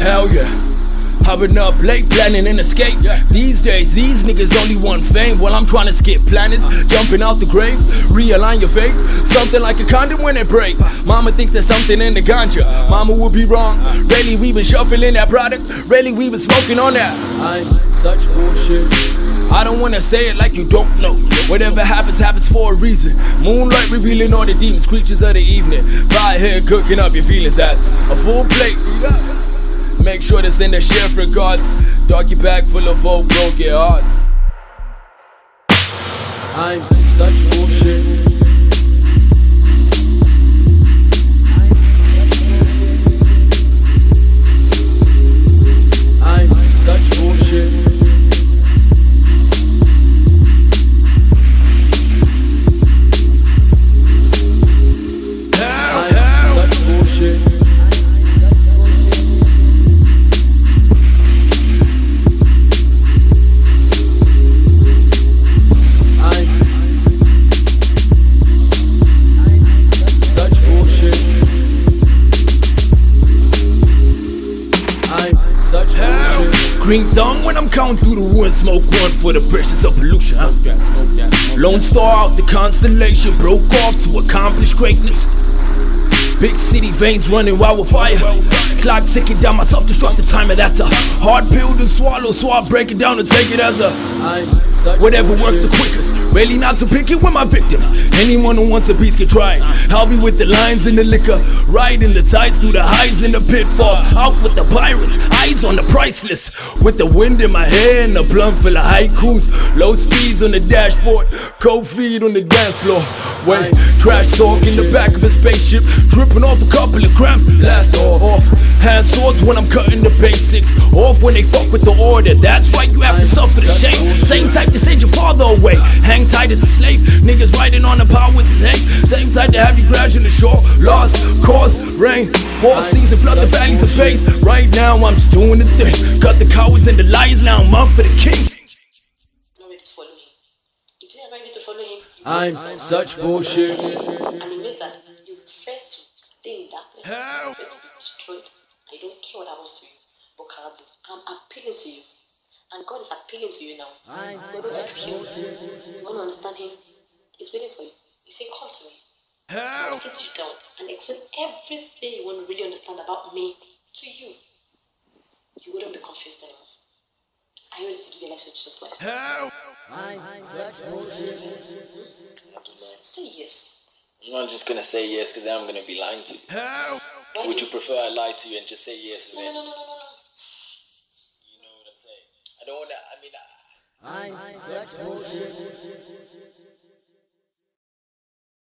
Hell yeah. Been up late planning an escape. Yeah. These days, these niggas only want fame. While I'm trying to skip planets, jumping out the grave, realign your faith. Something like a condom when it break. Mama think there's something in the ganja. Mama would be wrong. Really, we been shuffling that product. Really, we been smoking on that. I'm such bullshit. I don't wanna say it like you don't know. Whatever happens, happens for a reason. Moonlight revealing all the demons, creatures of the evening. Right here cooking up your feelings. That's a full plate. Make sure to send a chef regards. Doggy bag full of old broken hearts. Green thumb when I'm counting through the woods, smoke one for the precious of pollution. huh? Lone star out the constellation, broke off to accomplish greatness. Big city veins running wild with fire. Clock ticking down, my self-destructive timer. That's a hard pill to swallow, so I break it down and take it as a whatever works the quickest. Really not too picky with my victims. Anyone who wants a piece can try. it. I'll be with the lions in the liquor, riding the tides through the highs in the pitfall. Out with the pirates, eyes on the priceless. With the wind in my hair and a blunt full of haikus. Low speeds on the dashboard, cold feet on the dance floor. Wait, trash talk in the back of a spaceship, dripping off a couple of grams. Blast off, off. Hand swords when I'm cutting the basics. Off when they fuck with the order. That's right, you have to suffer hate. Same type to have you crash on the shore. Lost, cause, rain, four seasons, flood the valleys of base. Right now, I'm just doing the thing. Cut the cowards and the liars, now I'm up for the kings. not ready to follow him. If you are not ready to follow him, you I'm need to follow such bullshit. And it means that you prefer to stay in darkness, you prefer to be destroyed. I don't care what happens to you. But Karabu, I'm appealing to you. And God is appealing to you now. God don't excuse you. You want to understand him? He's waiting for you. He's saying, Come to me. I'll sit you down and explain everything you want to really understand about me to you. You wouldn't be confused anymore. Are you ready to give your life to Jesus Christ? Say yes. I'm not just gonna say yes because then I'm gonna be lying to you. Why Would you prefer I lie to you and just say yes and No, then no, no, no, no, no. you know what I'm saying? I don't wanna. I mean, I, I'm such bullshit.